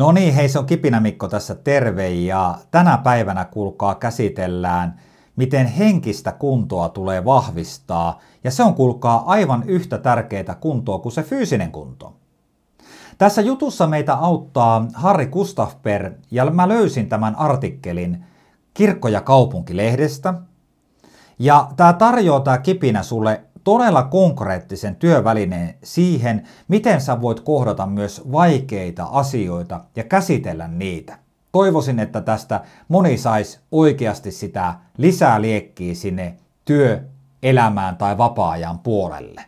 No niin, hei se on Kipinä Mikko tässä terve ja tänä päivänä kuulkaa käsitellään, miten henkistä kuntoa tulee vahvistaa ja se on kuulkaa aivan yhtä tärkeää kuntoa kuin se fyysinen kunto. Tässä jutussa meitä auttaa Harri Kustafper ja mä löysin tämän artikkelin Kirkko- ja kaupunkilehdestä. Ja tämä tarjoaa tämä kipinä sulle todella konkreettisen työvälineen siihen, miten sä voit kohdata myös vaikeita asioita ja käsitellä niitä. Toivoisin, että tästä moni saisi oikeasti sitä lisää liekkiä sinne työelämään tai vapaa-ajan puolelle.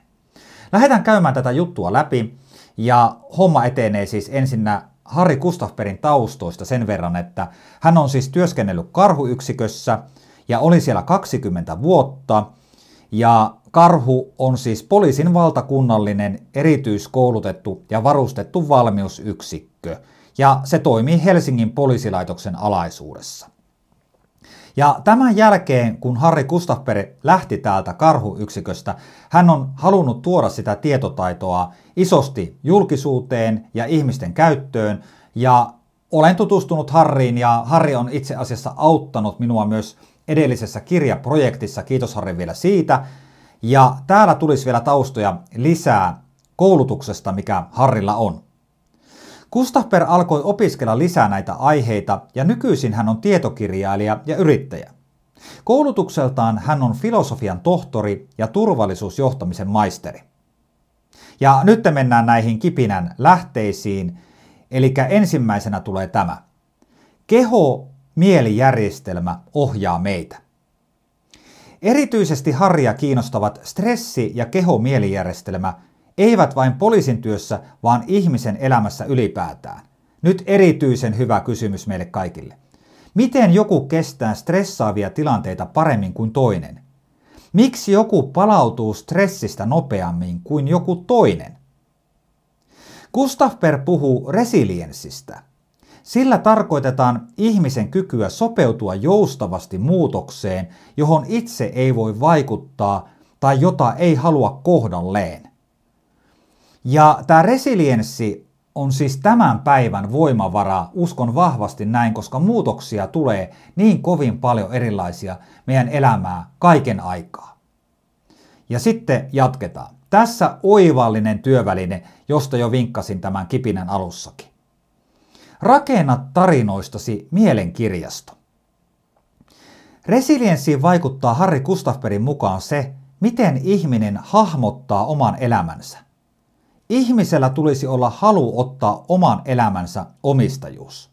Lähdetään käymään tätä juttua läpi ja homma etenee siis ensinnä Harri Kustafperin taustoista sen verran, että hän on siis työskennellyt karhuyksikössä ja oli siellä 20 vuotta ja Karhu on siis poliisin valtakunnallinen erityiskoulutettu ja varustettu valmiusyksikkö, ja se toimii Helsingin poliisilaitoksen alaisuudessa. Ja tämän jälkeen, kun Harri Kustafper lähti täältä karhuyksiköstä, hän on halunnut tuoda sitä tietotaitoa isosti julkisuuteen ja ihmisten käyttöön, ja olen tutustunut Harriin, ja Harri on itse asiassa auttanut minua myös edellisessä kirjaprojektissa, kiitos Harri vielä siitä, ja täällä tulisi vielä taustoja lisää koulutuksesta, mikä Harrilla on. Kustafper alkoi opiskella lisää näitä aiheita ja nykyisin hän on tietokirjailija ja yrittäjä. Koulutukseltaan hän on filosofian tohtori ja turvallisuusjohtamisen maisteri. Ja nyt mennään näihin kipinän lähteisiin, eli ensimmäisenä tulee tämä. Keho-mielijärjestelmä ohjaa meitä. Erityisesti Harria kiinnostavat stressi- ja keho-mielijärjestelmä eivät vain poliisin työssä, vaan ihmisen elämässä ylipäätään. Nyt erityisen hyvä kysymys meille kaikille. Miten joku kestää stressaavia tilanteita paremmin kuin toinen? Miksi joku palautuu stressistä nopeammin kuin joku toinen? Gustafper puhuu resilienssistä – sillä tarkoitetaan ihmisen kykyä sopeutua joustavasti muutokseen, johon itse ei voi vaikuttaa tai jota ei halua kohdalleen. Ja tämä resilienssi on siis tämän päivän voimavara, uskon vahvasti näin, koska muutoksia tulee niin kovin paljon erilaisia meidän elämää kaiken aikaa. Ja sitten jatketaan. Tässä oivallinen työväline, josta jo vinkkasin tämän kipinän alussakin. Rakenna tarinoistasi mielenkirjasto. Resilienssiin vaikuttaa Harri Kustafperin mukaan se, miten ihminen hahmottaa oman elämänsä. Ihmisellä tulisi olla halu ottaa oman elämänsä omistajuus.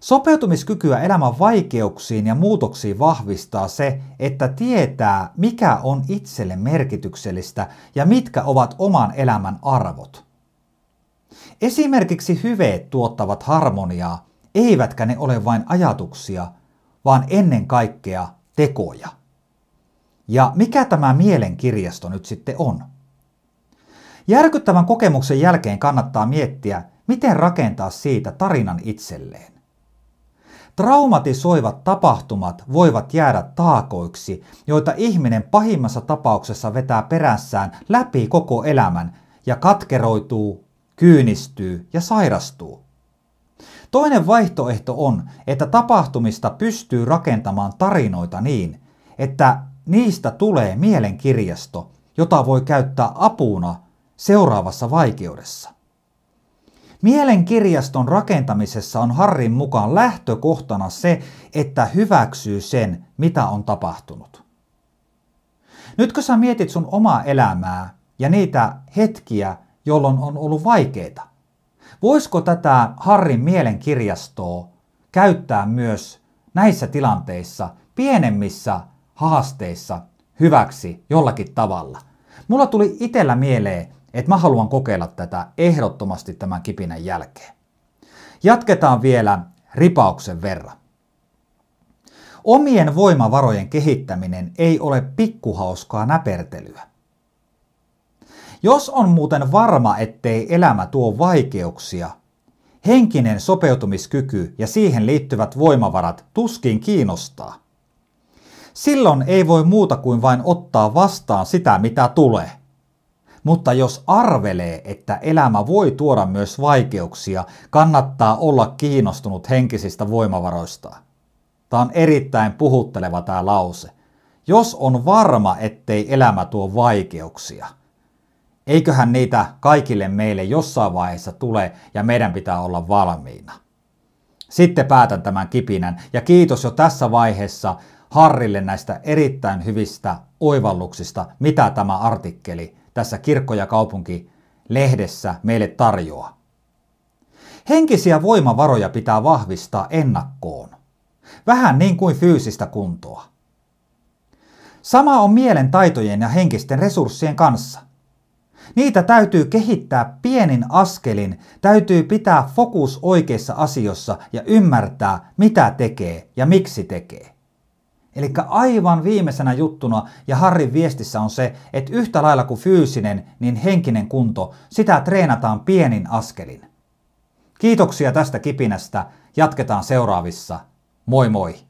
Sopeutumiskykyä elämän vaikeuksiin ja muutoksiin vahvistaa se, että tietää, mikä on itselle merkityksellistä ja mitkä ovat oman elämän arvot – Esimerkiksi hyveet tuottavat harmoniaa, eivätkä ne ole vain ajatuksia, vaan ennen kaikkea tekoja. Ja mikä tämä mielenkirjasto nyt sitten on? Järkyttävän kokemuksen jälkeen kannattaa miettiä, miten rakentaa siitä tarinan itselleen. Traumatisoivat tapahtumat voivat jäädä taakoiksi, joita ihminen pahimmassa tapauksessa vetää perässään läpi koko elämän ja katkeroituu kyynistyy ja sairastuu. Toinen vaihtoehto on, että tapahtumista pystyy rakentamaan tarinoita niin, että niistä tulee mielenkirjasto, jota voi käyttää apuna seuraavassa vaikeudessa. Mielenkirjaston rakentamisessa on Harrin mukaan lähtökohtana se, että hyväksyy sen, mitä on tapahtunut. Nyt kun sä mietit sun omaa elämää ja niitä hetkiä, jolloin on ollut vaikeita. Voisiko tätä Harrin mielenkirjastoa käyttää myös näissä tilanteissa, pienemmissä haasteissa hyväksi jollakin tavalla? Mulla tuli itellä mieleen, että mä haluan kokeilla tätä ehdottomasti tämän kipinän jälkeen. Jatketaan vielä ripauksen verran. Omien voimavarojen kehittäminen ei ole pikkuhauskaa näpertelyä. Jos on muuten varma, ettei elämä tuo vaikeuksia, henkinen sopeutumiskyky ja siihen liittyvät voimavarat tuskin kiinnostaa. Silloin ei voi muuta kuin vain ottaa vastaan sitä, mitä tulee. Mutta jos arvelee, että elämä voi tuoda myös vaikeuksia, kannattaa olla kiinnostunut henkisistä voimavaroista. Tämä on erittäin puhutteleva tämä lause. Jos on varma, ettei elämä tuo vaikeuksia, eiköhän niitä kaikille meille jossain vaiheessa tule ja meidän pitää olla valmiina. Sitten päätän tämän kipinän ja kiitos jo tässä vaiheessa Harrille näistä erittäin hyvistä oivalluksista, mitä tämä artikkeli tässä Kirkko ja kaupunki lehdessä meille tarjoaa. Henkisiä voimavaroja pitää vahvistaa ennakkoon. Vähän niin kuin fyysistä kuntoa. Sama on mielen taitojen ja henkisten resurssien kanssa. Niitä täytyy kehittää pienin askelin, täytyy pitää fokus oikeissa asioissa ja ymmärtää, mitä tekee ja miksi tekee. Eli aivan viimeisenä juttuna ja Harrin viestissä on se, että yhtä lailla kuin fyysinen, niin henkinen kunto, sitä treenataan pienin askelin. Kiitoksia tästä kipinästä, jatketaan seuraavissa. Moi moi!